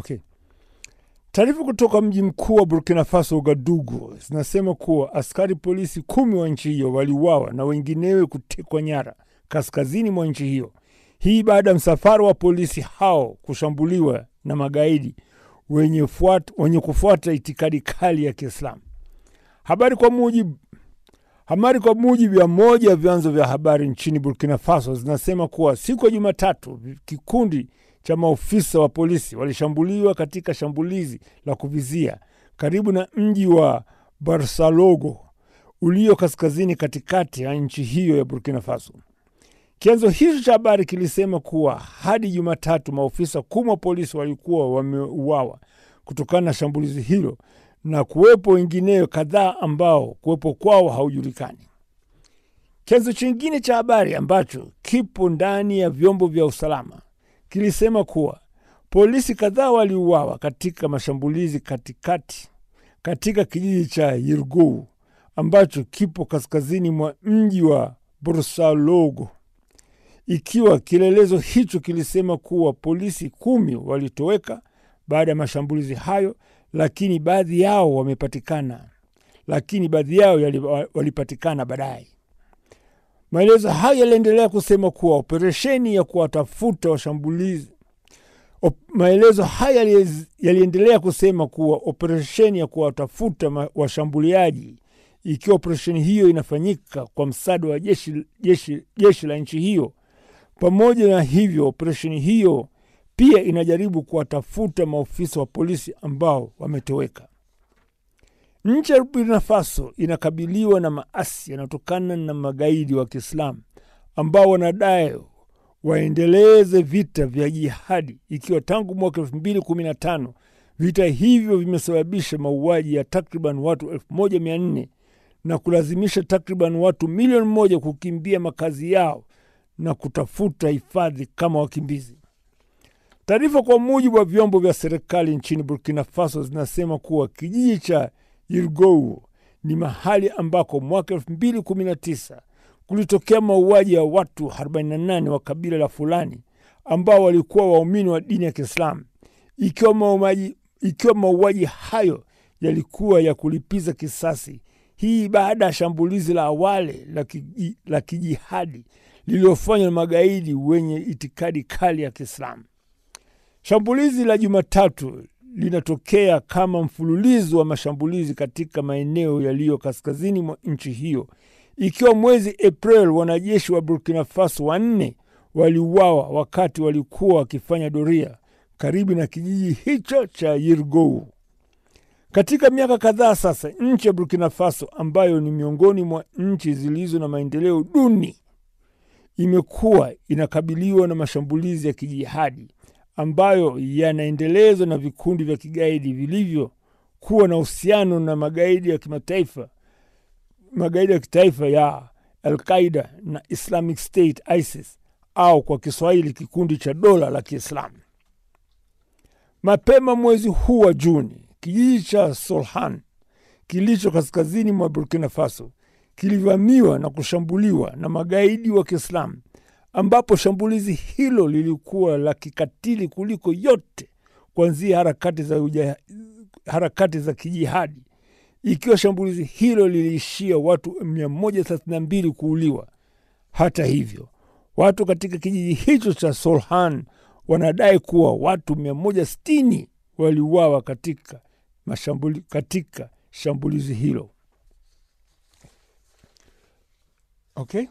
Okay. Taarifa kutoka mji mkuu wa Burkina Faso, Ouagadougou, zinasema kuwa askari polisi kumi wa nchi hiyo waliuawa na wenginewe kutekwa nyara kaskazini mwa nchi hiyo. Hii baada ya msafara wa polisi hao kushambuliwa na magaidi wenye, fuat, wenye kufuata itikadi kali ya Kiislamu. Habari kwa mujibu habari kwa mujibu ya moja ya vyanzo vya habari nchini Burkina Faso zinasema kuwa siku ya Jumatatu kikundi cha maofisa wa polisi walishambuliwa katika shambulizi la kuvizia karibu na mji wa Barsalogo ulio kaskazini katikati ya nchi hiyo ya Burkina Faso. Chanzo hicho cha habari kilisema kuwa hadi Jumatatu maofisa kumi wa polisi walikuwa wameuawa kutokana na shambulizi hilo na kuwepo wengineo kadhaa ambao kuwepo kwao haujulikani. Chanzo chingine cha habari ambacho kipo ndani ya vyombo vya usalama kilisema kuwa polisi kadhaa waliuawa katika mashambulizi katikati katika kijiji cha Yirgou ambacho kipo kaskazini mwa mji wa Borsalogo, ikiwa kielelezo hicho kilisema kuwa polisi kumi walitoweka baada ya mashambulizi hayo, lakini baadhi yao wamepatikana, lakini baadhi yao walipatikana baadaye. Maelezo hayo yaliendelea kusema kuwa operesheni ya kuwatafuta washambulizi maelezo haya yaliendelea kusema kuwa operesheni ya kuwatafuta washambuliaji, ikiwa operesheni hiyo inafanyika kwa msaada wa jeshi, jeshi, jeshi la nchi hiyo. Pamoja na hivyo, operesheni hiyo pia inajaribu kuwatafuta maofisa wa polisi ambao wametoweka. Nchi ya Burkina Faso inakabiliwa na maasi yanayotokana na magaidi wa Kiislamu ambao wanadai waendeleze vita vya jihadi, ikiwa tangu mwaka elfu mbili kumi na tano vita hivyo vimesababisha mauaji ya takriban watu elfu moja mia nne na kulazimisha takriban watu milioni moja kukimbia makazi yao na kutafuta hifadhi kama wakimbizi. Taarifa kwa mujibu wa vyombo vya serikali nchini Burkina Faso zinasema kuwa kijiji cha Yirgou ni mahali ambako mwaka elfu mbili kumi na tisa kulitokea mauaji ya watu 48 wa kabila la Fulani ambao walikuwa waumini wa dini ya Kiislamu, ikiwa mauaji hayo yalikuwa ya kulipiza kisasi. Hii baada ya shambulizi la awali la, la kijihadi lililofanywa na magaidi wenye itikadi kali ya Kiislamu. Shambulizi la Jumatatu linatokea kama mfululizo wa mashambulizi katika maeneo yaliyo kaskazini mwa nchi hiyo, ikiwa mwezi April wanajeshi wa Burkina Faso wanne waliuawa wakati walikuwa wakifanya doria karibu na kijiji hicho cha Yirgou. Katika miaka kadhaa sasa, nchi ya Burkina Faso ambayo ni miongoni mwa nchi zilizo na maendeleo duni imekuwa inakabiliwa na mashambulizi ya kijihadi ambayo yanaendelezwa na vikundi vya kigaidi vilivyokuwa na uhusiano na magaidi ya kimataifa, magaidi ya kitaifa ya Al-Qaida na Islamic State ISIS, au kwa Kiswahili kikundi cha dola la Kiislamu. Mapema mwezi huu wa Juni, kijiji cha Solhan kilicho kaskazini mwa Burkina Faso kilivamiwa na kushambuliwa na magaidi wa Kiislamu ambapo shambulizi hilo lilikuwa la kikatili kuliko yote kuanzia harakati za, uja, harakati za kijihadi, ikiwa shambulizi hilo liliishia watu 132 kuuliwa. Hata hivyo, watu katika kijiji hicho cha Solhan wanadai kuwa watu 160 waliuawa katika, mashambuli, katika shambulizi hilo. Okay?